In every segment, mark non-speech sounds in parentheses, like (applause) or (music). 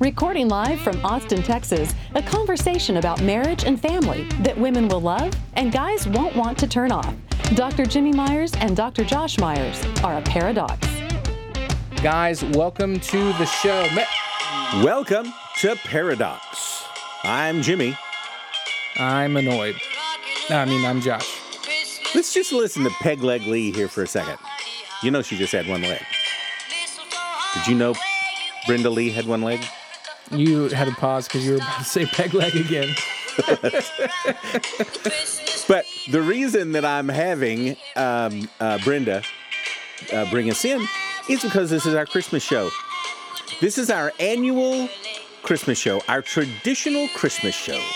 Recording live from Austin, Texas, a conversation about marriage and family that women will love and guys won't want to turn off. Dr. Jimmy Myers and Dr. Josh Myers are a paradox. Guys, welcome to the show. Welcome to Paradox. I'm Jimmy. I'm annoyed. I mean, I'm Josh. Let's just listen to Peg Leg Lee here for a second. You know she just had one leg. Did you know Brenda Lee had one leg? You had to pause because you were about to say peg leg again. (laughs) But the reason that I'm having um, uh, Brenda uh, bring us in is because this is our Christmas show. This is our annual Christmas show, our traditional Christmas show. (laughs)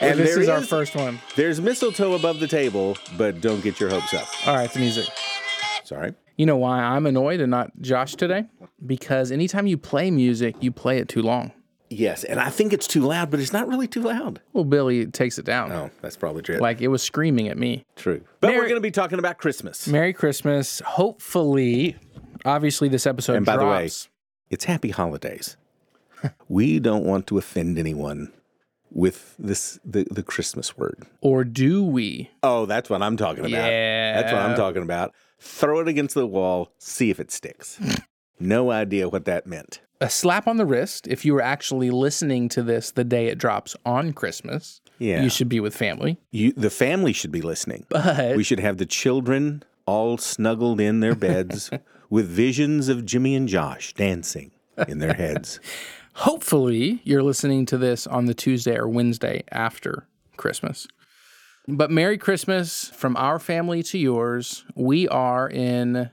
And this there is our first one. There's mistletoe above the table, but don't get your hopes up. All right, the music. Sorry. You know why I'm annoyed and not Josh today? Because anytime you play music, you play it too long. Yes, and I think it's too loud, but it's not really too loud. Well, Billy takes it down. Oh, that's probably true. Like it was screaming at me. true. But Merry- we're going to be talking about Christmas. Merry Christmas. Hopefully, obviously, this episode And by the way. It's happy holidays. (laughs) we don't want to offend anyone with this the, the Christmas word. or do we? Oh, that's what I'm talking about. That's what I'm talking about. Throw it against the wall, see if it sticks. (laughs) no idea what that meant. A slap on the wrist if you were actually listening to this the day it drops on Christmas. Yeah. You should be with family. You, the family should be listening. But We should have the children all snuggled in their beds (laughs) with visions of Jimmy and Josh dancing in their heads. (laughs) hopefully you're listening to this on the Tuesday or Wednesday after Christmas. But Merry Christmas from our family to yours. We are in,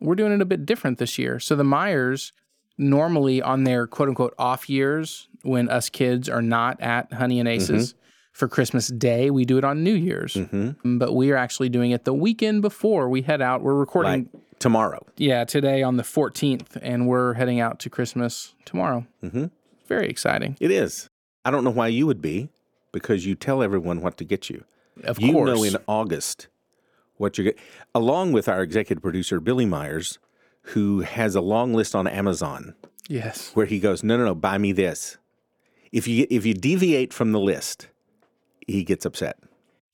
we're doing it a bit different this year. So the Myers, normally on their quote unquote off years, when us kids are not at Honey and Aces mm-hmm. For Christmas Day, we do it on New Year's. But we are actually doing it the weekend before we head out. We're recording like tomorrow. yeah, today on the 14th, and we're heading out to Christmas tomorrow. Mm-hmm. Very exciting. It is. I don't know why you would be, because you tell everyone what to get you. Of you course. know in August what you're getting, along with our executive producer, Billy Myers, who has a long list on Amazon yes. where he goes, no, no, no, buy me this. If you, if you deviate from the list, he gets upset,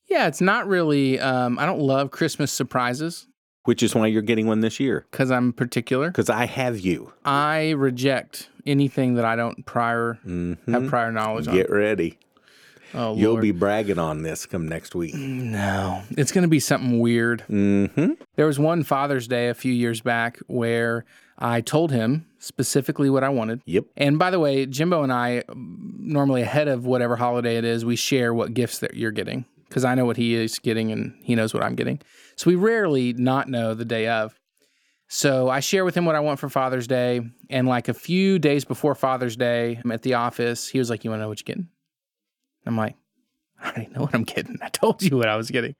Yeah, it's not really, um, I don't love Christmas surprises which is why you're getting one this year, because I'm particular. because I have you. I reject anything that I don't prior have prior knowledge on. Get ready. Oh, You'll Lord. be bragging on this come next week. No, it's going to be something weird. Mm-hmm. There was one Father's Day a few years back where I told him specifically what I wanted. Yep. And by the way, Jimbo and I, um, normally ahead of whatever holiday it is, we share what gifts that you're getting because I know what he is getting and he knows what I'm getting. So we rarely not know the day of. So I share with him what I want for Father's Day. And like a few days before Father's Day, I'm at the office. He was like, You want to know what you're getting? I'm like, I already know what I'm getting. I told you what I was getting.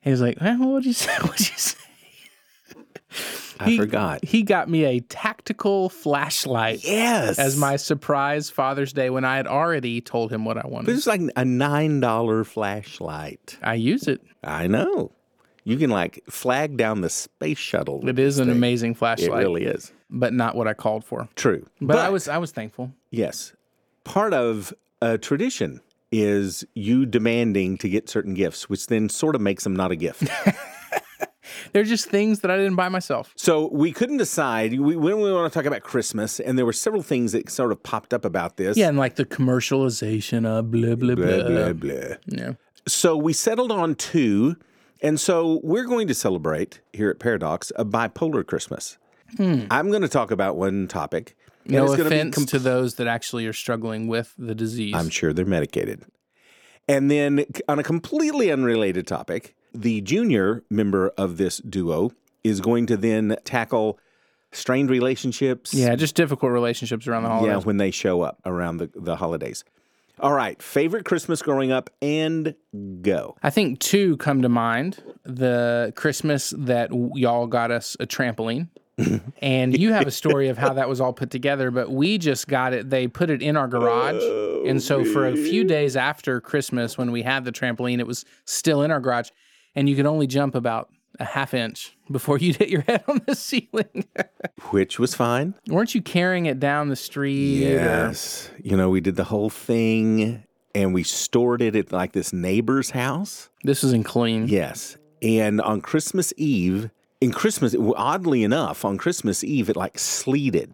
He was like, well, what'd you say? (laughs) What'd you say? I He- forgot. He got me a tactical flashlight Yes. as my surprise Father's Day when I had already told him what I wanted. This is like a nine dollar flashlight. I use it. I know. You can like flag down the space shuttle. It is an thing. amazing flashlight. It really is. but not what I called for. True. But, I was I was thankful. yes. Part of a tradition is you demanding to get certain gifts, which then sort of makes them not a gift. (laughs) (laughs) They're just things that I didn't buy myself. so we couldn't decide. We, when we want to talk about Christmas, and there were several things that sort of popped up about this. Yeah, and like the commercialization of blah blah blah. Blah, blah, blah. Yeah. So we settled on two. And so we're going to celebrate here at Paradox a bipolar Christmas. I'm going to talk about one topic. Hmm. No it's gonna be offense com- to those that actually are struggling with the disease. I'm sure they're medicated. And then on a completely unrelated topic, the junior member of this duo is going to then tackle strained relationships. Yeah, just difficult relationships around the holidays. Yeah, when they show up around the, the holidays. All right, favorite Christmas growing up and go. I think two come to mind. The Christmas that y'all got us a trampoline. And you have a story of how (laughs) that was all put together, but we just got it. They put it in our garage. and so for a few oh, days after Christmas, when we had the trampoline, it was still in our garage. And you could only jump about a half inch before you'd hit your head on the (laughs) ceiling. Which was fine. Weren't you carrying it down the street? or- Yes. You know, we did the whole thing and we stored it at like this neighbor's house. This was in Killeen. Yes. And on Christmas Eve, in Christmas, oddly enough, on Christmas Eve, it like sleeted.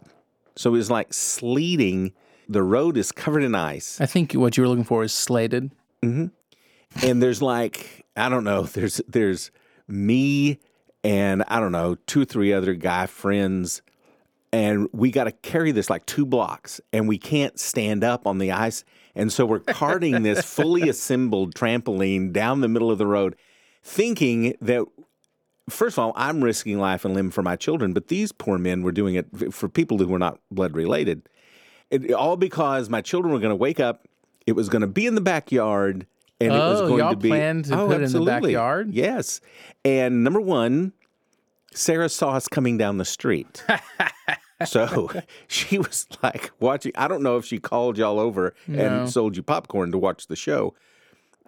So it was like sleeting. The road is covered in ice. I think what you were looking for is slated. Mm-hmm. and there's like I don't know. There's there's me and I don't know two or three other guy friends, and we got to carry this like two blocks, and we can't stand up on the ice, and so we're carting this (laughs) fully assembled trampoline down the middle of the road, thinking that. First of all, I'm risking life and limb for my children, but these poor men were doing it for people who were not blood related. It, all because my children were going to wake up. It was going to be in the backyard, and it was Oh, going y'all to be. planned to oh, put it in the absolutely. backyard? Yes, and number one, Sarah saw us coming down the street. (laughs) so (laughs) she was like watching. I don't know if she called y'all over No. and sold you popcorn to watch the show.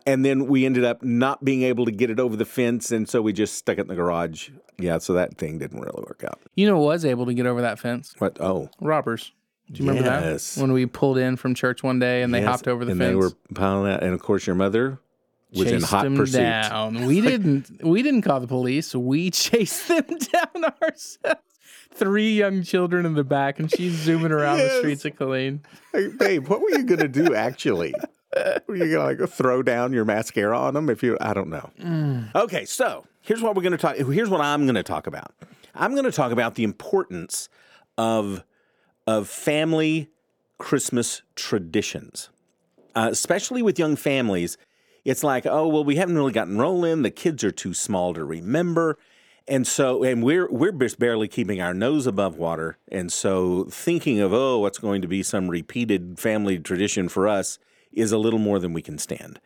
And then we ended up not being able to get it over the fence, and so we just stuck it in the garage. Yeah, so that thing didn't really work out. You know, who was able to get over that fence. What? Oh, Robbers. Do you remember that? Yes. that? When we pulled in from church one day and they yes, hopped over the and fence. And they were piling out. And of course, your mother was in chased hot them pursuit. down. We (laughs) didn't. We didn't call the police. We (laughs) chased them (laughs) down ourselves. Three young children in the back, and she's zooming around the streets of Killeen. Hey, babe, what were you gonna do actually? Were you gonna like throw down your mascara on them if you? I don't know. Okay, so here's what we're gonna talk. Here's what I'm gonna talk about. I'm gonna talk about the importance of of family Christmas traditions, uh, especially with young families. It's like, oh well, we haven't really gotten rolling. The kids are too small to remember. And so, and we're we're just barely keeping our nose above water. And so, thinking of oh, what's going to be some repeated family tradition for us is a little more than we can stand.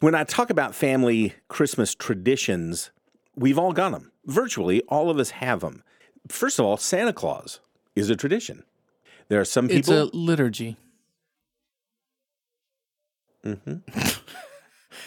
When I talk about family Christmas traditions, we've all got them. Virtually all of us have them. First of all, Santa Claus is a tradition. There are some people. It's a liturgy. Mm-hmm. (laughs) that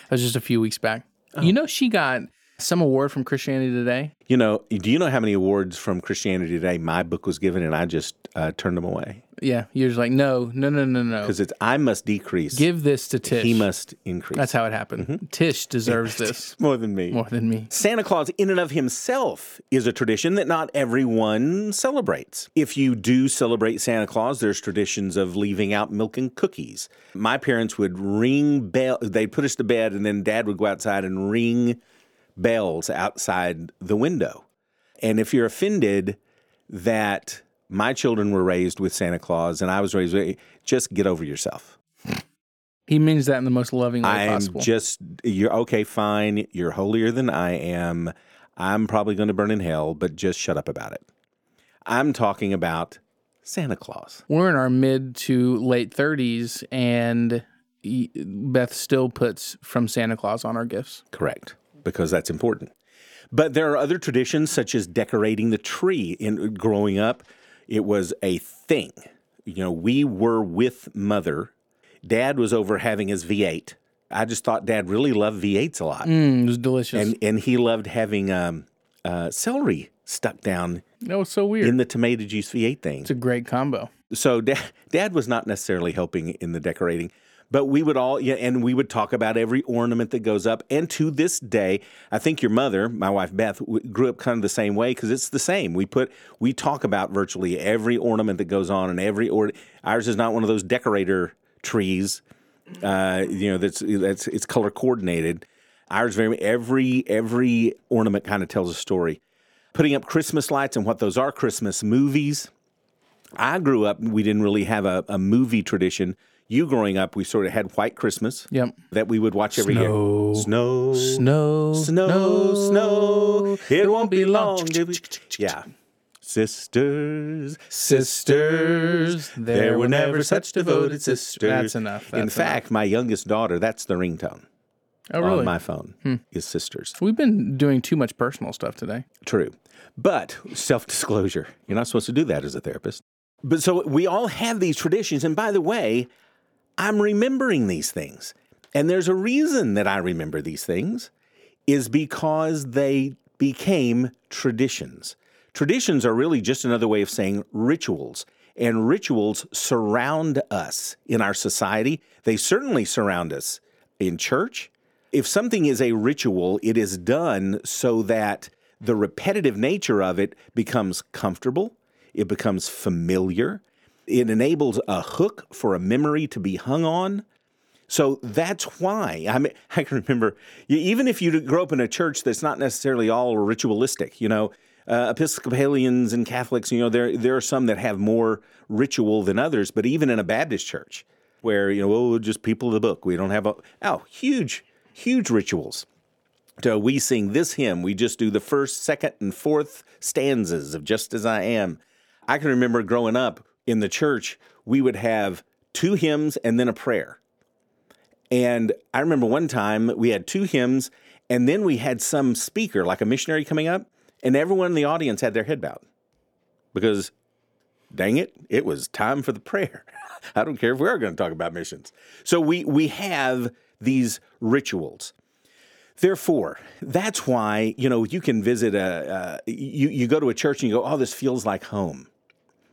was just a few weeks back. Oh. You know, she got some award from Christianity Today. you know, do you know how many awards from Christianity Today my book was given, and I just uh, turned them away Yeah, you're just like, no, no, no, no, no. because it's I must decrease, Give this to Tish. he must increase. That's how it happened. Tish deserves (laughs) this more than me. more than me. Santa Claus, in and of himself, is a tradition that not everyone celebrates. If you do celebrate Santa Claus, there's traditions of leaving out milk and cookies. My parents would ring bell. They'd put us to bed, and then Dad would go outside and ring bells outside the window. And if you're offended that my children were raised with Santa Claus and I was raised with, just get over yourself. He means that in the most loving way I possible. just you're okay, fine. You're holier than I am. I'm probably going to burn in hell, but just shut up about it. I'm talking about Santa Claus. We're in our mid to late 30s, and Beth still puts from Santa Claus on our gifts. Correct, because that's important. But there are other traditions such as decorating the tree. In growing up, it was a thing. You know, we were with mother. Dad was over having his V8. I just thought Dad really loved V8s a lot, Mm, it was delicious. and and he loved having um, uh, celery stuck down that was so weird. in the tomato juice V8 thing. it's a great combo. So dad, (laughs) dad was not necessarily helping in the decorating, but we would all, yeah, and we would talk about every ornament that goes up. And to this day, I think your mother, my wife Beth, grew up kind of the same way because it's the same. We put, we talk about virtually every ornament that goes on, and every or ours is not one of those decorator trees. Uh, you know, that's that's it's color coordinated. Ours very every every ornament kind of tells a story. Putting up Christmas lights and what those are, Christmas movies. I grew up, we didn't really have a, a movie tradition. You growing up, we sort of had White Christmas Yep. that we would watch every Snow. year. Snow, Snow, snow, snow. It won't be long. long. till we- Yeah. Sisters, Sisters, there were never such devoted sisters. That's enough. In that's fact, my youngest daughter, that's the ringtone enough. oh really? Hmm. on my phone, is sisters. We've been doing too much personal stuff today. True. But self disclosure, you're not supposed to do that as a therapist. But so we all have these traditions. And by the way, I'm remembering these things. And there's a reason that I remember these things is because they became traditions. Traditions are really just another way of saying rituals. And rituals surround us in our society. They certainly surround us in church. If something is a ritual, it is done so that the repetitive nature of it becomes comfortable, it becomes familiar, it enables a hook for a memory to be hung on. So that's why I mean (laughs) I can remember even if you grow up in a church that's not necessarily all ritualistic, you know, uh, Episcopalians and Catholics, you know, there there are some that have more ritual than others, but even in a Baptist church where you know, we're just people of the book, we don't have a oh huge huge rituals. So we sing this hymn. We just do the first, second, and fourth stanzas of Just As I Am. I can remember growing up in the church, we would have two hymns and then a prayer. And I remember one time we had two hymns and then we had some speaker, like a missionary coming up, and everyone in the audience had their head bowed because dang it, it was time for the prayer. (laughs) I don't care if we're going to talk about missions. So we we have these rituals. Therefore, that's why you know you can visit a uh, you you go to a church and you go, oh, this feels like home.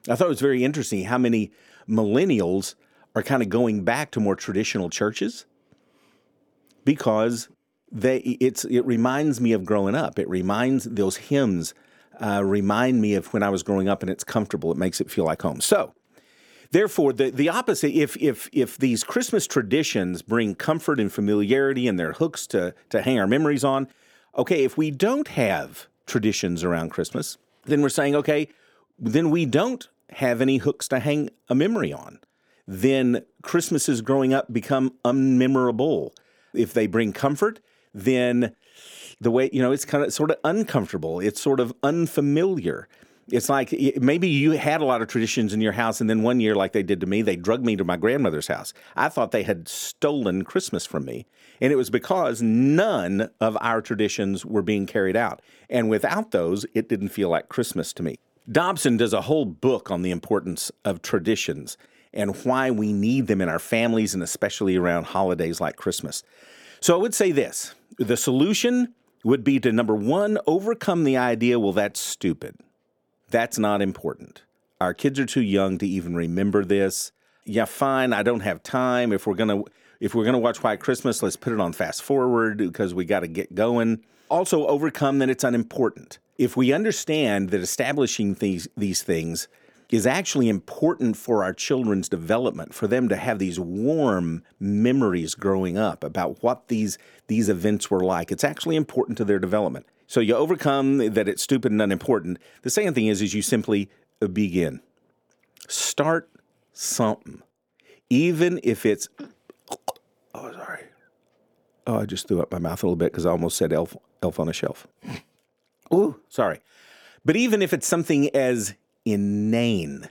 I thought it was very interesting how many millennials are kind of going back to more traditional churches because they it's it reminds me of growing up. It reminds those hymns uh, remind me of when I was growing up, and it's comfortable. It makes it feel like home. So. Therefore, the, the opposite, if, if, if these Christmas traditions bring comfort and familiarity and they're hooks to, to hang our memories on, okay, if we don't have traditions around Christmas, then we're saying, okay, then we don't have any hooks to hang a memory on. Then Christmases growing up become unmemorable. If they bring comfort, then the way, you know, it's kind of sort of uncomfortable. It's sort of unfamiliar. It's like maybe you had a lot of traditions in your house, and then one year, like they did to me, they drugged me to my grandmother's house. I thought they had stolen Christmas from me. And it was because none of our traditions were being carried out. And without those, it didn't feel like Christmas to me. Dobson does a whole book on the importance of traditions and why we need them in our families and especially around holidays like Christmas. So I would say this the solution would be to number one, overcome the idea, well, that's stupid. That's not important. Our kids are too young to even remember this. Yeah, fine, I don't have time. If we're gonna if we're gonna watch White Christmas, let's put it on fast forward because we gotta get going. Also overcome that it's unimportant. If we understand that establishing these these things is actually important for our children's development, for them to have these warm memories growing up about what these these events were like. It's actually important to their development. So you overcome that it's stupid and unimportant. The second thing is is you simply begin. Start something. Even if it's oh sorry. Oh, I just threw up my mouth a little bit because I almost said elf elf on a shelf. Ooh, sorry. But even if it's something as inane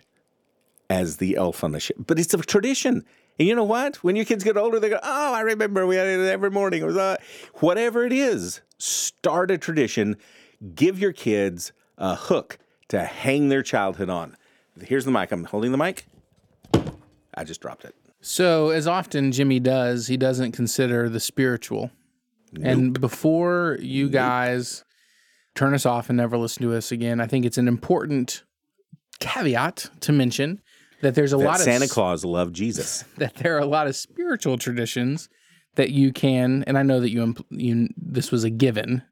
as the elf on the shelf, but it's a tradition. And you know what? When your kids get older, they go, "Oh, I remember we had it every morning." It was uh, whatever it is. Start a tradition. Give your kids a hook to hang their childhood on. Here's the mic. I'm holding the mic. I just dropped it. So, as often Jimmy does, he doesn't consider the spiritual. And before you guys turn us off and never listen to us again, I think it's an important caveat to mention that there's a That lot Santa of Claus loved Jesus. (laughs) that there are a lot of spiritual traditions that you can, and I know that you, impl- you this was a given,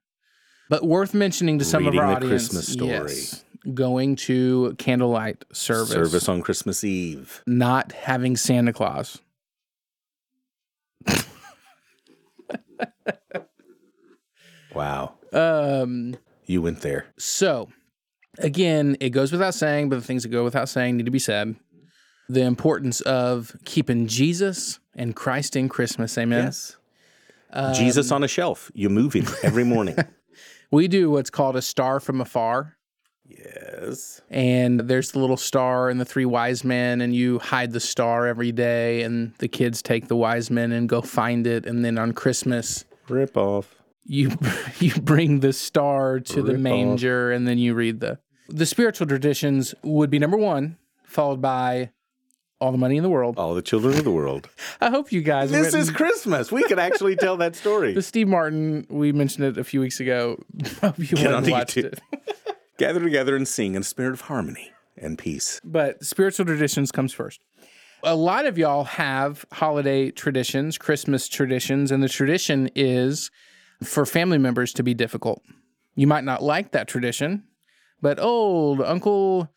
but worth mentioning to some Reading of our the audience. Christmas story. yes, going to candlelight service, Service on Christmas Eve. not having Santa Claus. Wow. Um, You went there. So, again, it goes without saying, but the things that go without saying need to be said. The importance of keeping Jesus and Christ in Christmas. Amen. Yes. Um, Jesus on a shelf. You move him every (laughs) morning. We do what's called a star from afar. Yes. and there's the little star and the three wise men and you hide the star every day and the kids take the wise men and go find it and then on christmas Rip off. You (laughs) you bring the star to the Rip off. manger and then you read the the spiritual traditions would be number one followed by all the money in the world All the children of the world. (laughs) i hope you guys this went is Christmas. We could actually tell that story. (laughs) the steve martin we mentioned it a few weeks ago hope you Get on watched YouTube. it Gather together and sing in a spirit of harmony and peace. but spiritual traditions comes first. A lot of y'all have holiday traditions, Christmas traditions, and the tradition is for family members to be difficult. You might not like that tradition, but old Uncle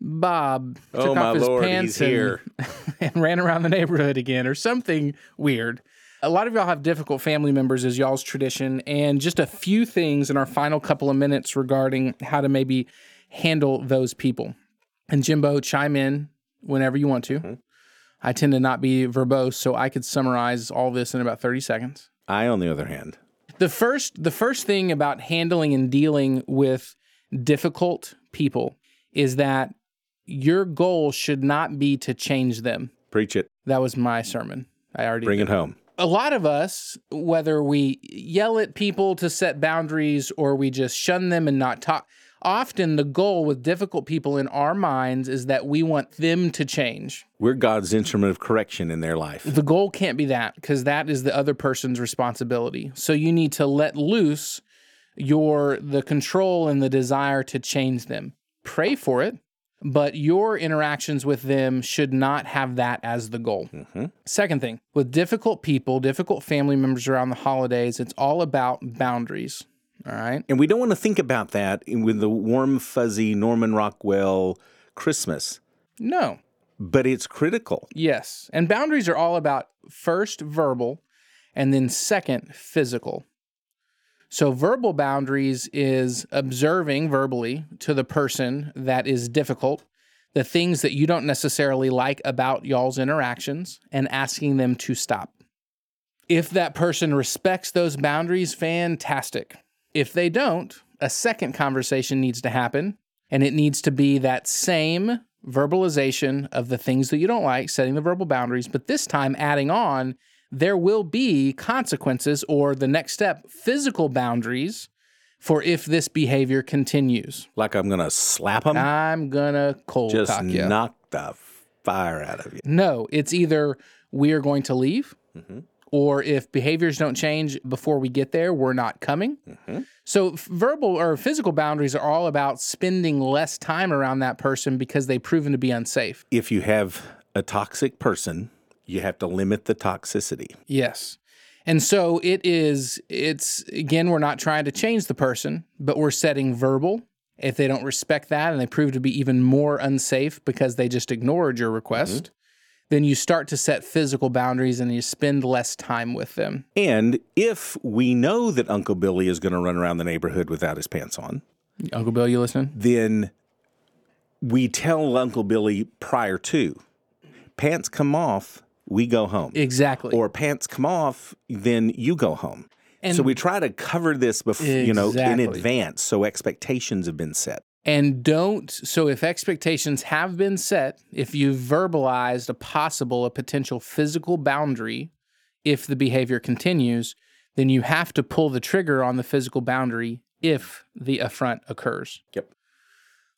Bob oh, took Oh, off his Lord, pants here. And, (laughs) and ran around the neighborhood again or something weird. A lot of y'all have difficult family members as y'all's tradition, and just a few things in our final couple of minutes regarding how to maybe handle those people. And Jimbo, chime in whenever you want to. Mm-hmm. I tend to not be verbose, so I could summarize all this in about 30 seconds. I, on the other hand, The first the first thing about handling and dealing with difficult people is that your goal should not be to change them. preach it, That was my sermon. I already bring did. it home. a lot of us, whether we yell at people to set boundaries or we just shun them and not talk, often the goal with difficult people in our minds is that we want them to change. We're God's instrument of correction in their life. The goal can't be that because that is the other person's responsibility. So you need to let loose your the control and the desire to change them. Pray for it, but your interactions with them should not have that as the goal. Mm-hmm. Second thing, with difficult people, difficult family members around the holidays, it's all about boundaries. All right. And we don't want to think about that with the warm, fuzzy Norman Rockwell Christmas, No. but it's critical. Yes. And boundaries are all about first verbal and then second physical. So, verbal boundaries is observing verbally to the person that is difficult the things that you don't necessarily like about y'all's interactions and asking them to stop. If that person respects those boundaries, fantastic. If they don't, a second conversation needs to happen, and it needs to be that same verbalization of the things that you don't like, setting the verbal boundaries, but this time adding on, there will be consequences or the next step, physical boundaries for if this behavior continues. Like I'm going to slap them, I'm gonna cold just cock you. knock the fire out of you. No, it's either we are going to leave, Mm-hmm. Or if behaviors don't change before we get there, we're not coming. Mm-hmm. So, verbal or physical boundaries are all about spending less time around that person because they've proven to be unsafe. If you have a toxic person, you have to limit the toxicity. Yes. And so it is, it's again, we're not trying to change the person, but we're setting verbal. If they don't respect that and they prove to be even more unsafe because they just ignored your request, then you start to set physical boundaries and you spend less time with them. And if we know that Uncle Billy is going to run around the neighborhood without his pants on, Uncle Bill, you listening? then we tell Uncle Billy prior to pants come off, we go home. Exactly. Or pants come off, then you go home. And- so we try to cover this before, you know, in advance so expectations have been set. And don't, so if expectations have been set, if you've verbalized a possible, a potential physical boundary, if the behavior continues, then you have to pull the trigger on the physical boundary if the affront occurs. Yep.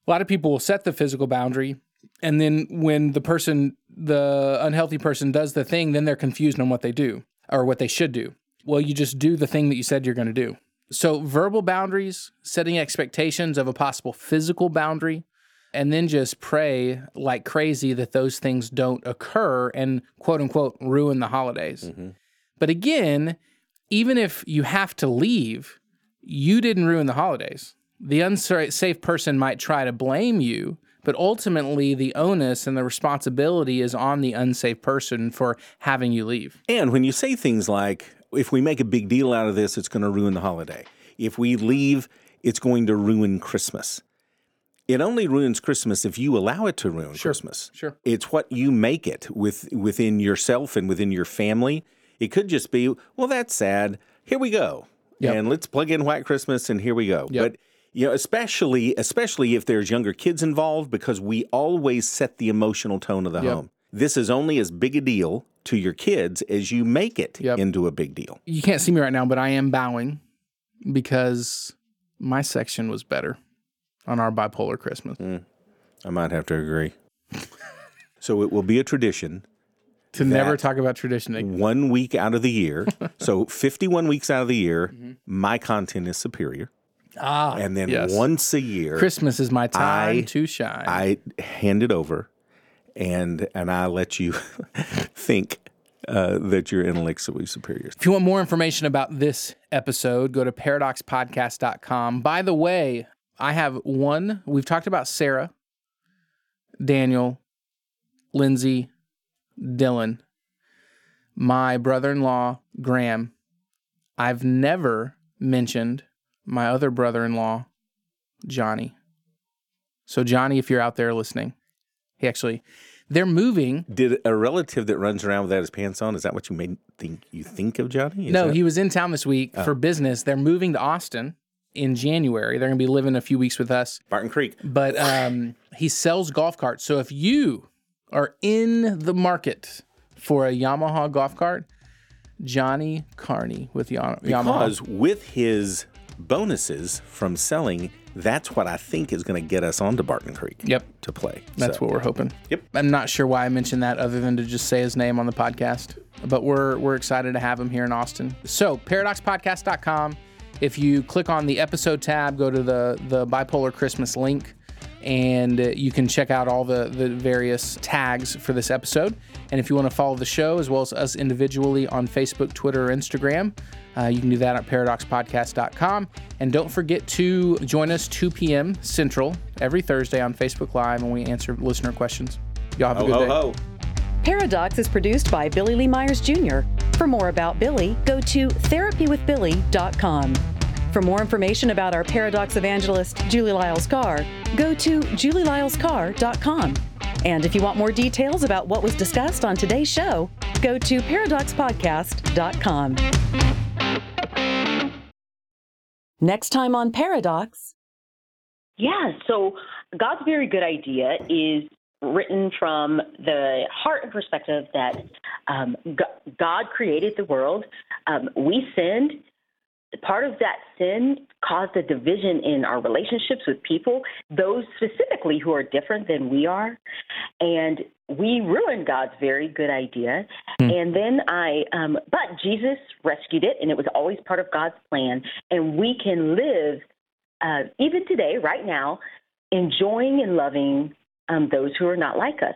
A lot of people will set the physical boundary, and then when the person, the unhealthy person does the thing, then they're confused on what they do or what they should do. Well, you just do the thing that you said you're going to do. So, verbal boundaries, setting expectations of a possible physical boundary, and then just pray like crazy that those things don't occur and quote unquote ruin the holidays. Mm-hmm. But again, even if you have to leave, you didn't ruin the holidays. The unsafe person might try to blame you, but ultimately the onus and the responsibility is on the unsafe person for having you leave. And when you say things like, if we make a big deal out of this, it's going to ruin the holiday. If we leave, it's going to ruin Christmas. It only ruins Christmas if you allow it to ruin Christmas. Sure. It's what you make it with within yourself and within your family. It could just be, well, that's sad. Here we go. Yep. And let's plug in White Christmas and here we go. Yep. But You know, especially especially if there's younger kids involved, because we always set the emotional tone of the Yep. home. This is only as big a deal to your kids as you make it Yep. into a big deal. You can't see me right now, but I am bowing because my section was better on our bipolar Christmas. I might have to agree. (laughs) so it will be a tradition To never talk about tradition again. one week out of the year. (laughs) so 51 weeks out of the year, my content is superior. Ah, And then yes. once a year, Christmas is my time I- to shine. I hand it over and and I let you (laughs) think uh, that you're intellectually superior. If you want more information about this episode, go to paradoxpodcast.com. By the way, I have one. We've talked about Sarah, Daniel, Lindsay, Dylan, my brother in law, Graham. I've never mentioned my other brother in law, Johnny. So, Johnny, if you're out there listening, he actually, they're moving. Did a relative that runs around without his pants on? Is that what you made think you think of Johnny? Is no, that- he was in town this week for business. They're moving to Austin in January. They're going to be living a few weeks with us. Barton Creek. But um, he sells golf carts. So if you are in the market for a Yamaha golf cart, Johnny Carney with Yamaha. Because with his bonuses from selling, that's what I think is going to get us onto Barton Creek Yep, to play. that's So, what we're hoping. Yep. I'm not sure why I mentioned that other than to just say his name on the podcast. But we're we're excited to have him here in Austin. So paradoxpodcast.com. If you click on the episode tab, go to the the bipolar Christmas link, and you can check out all the the various tags for this episode. And if you want to follow the show as well as us individually on Facebook, Twitter, or Instagram, uh, you can do that at paradoxpodcast.com. And don't forget to join us 2 p.m. Central every Thursday on Facebook Live when we answer listener questions. Y'all have a good ho, day. ho. Paradox is produced by Billy Lee Myers Jr. For more about Billy, go to therapywithbilly.com. For more information about our Paradox evangelist, Julie Lyles Carr, go to julielylescarr.com. And if you want more details about what was discussed on today's show, go to paradoxpodcast.com. Next time on Paradox. Yeah, so God's very good idea is written from the heart and perspective that um, God created the world. Um, we sinned. Part of that sin caused a division in our relationships with people, those specifically who are different than we are. And we ruined God's very good idea. And then I, um, but Jesus rescued it, and it was always part of God's plan. And we can live uh, even today, right now, enjoying and loving um, those who are not like us.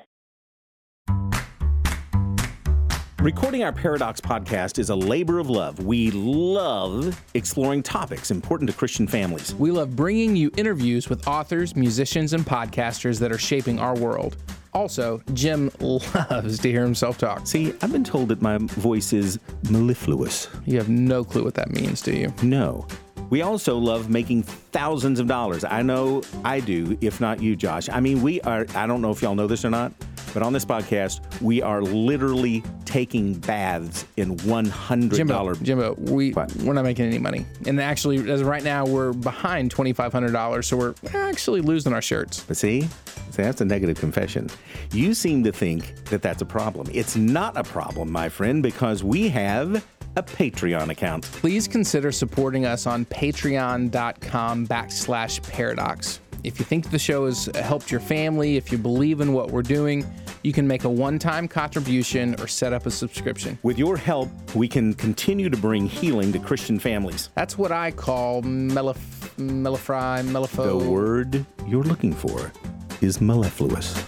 Recording our Paradox podcast is a labor of love. We love exploring topics important to Christian families. We love bringing you interviews with authors, musicians, and podcasters that are shaping our world. Also, Jim loves to hear himself talk. See, I've been told that my voice is mellifluous. You have no clue what that means, do you? No. We also love making thousands of dollars. I know I do, if not you, Josh. I mean, we are, I don't know if y'all know this or not, but on this podcast, we are literally taking baths in $100. Jimbo, Jimbo, we we're not making any money, and actually, as right now, we're behind twenty five hundred dollars, so we're actually losing our shirts. But see, see, that's a negative confession. You seem to think that that's a problem. It's not a problem, my friend, because we have a Patreon account. Please consider supporting us on Patreon.com backslash Paradox. If you think the show has helped your family, if you believe in what we're doing, you can make a one-time contribution or set up a subscription. With your help, we can continue to bring healing to Christian families. That's what I call mellif- mellifry, mellifo. The word you're looking for is mellifluous.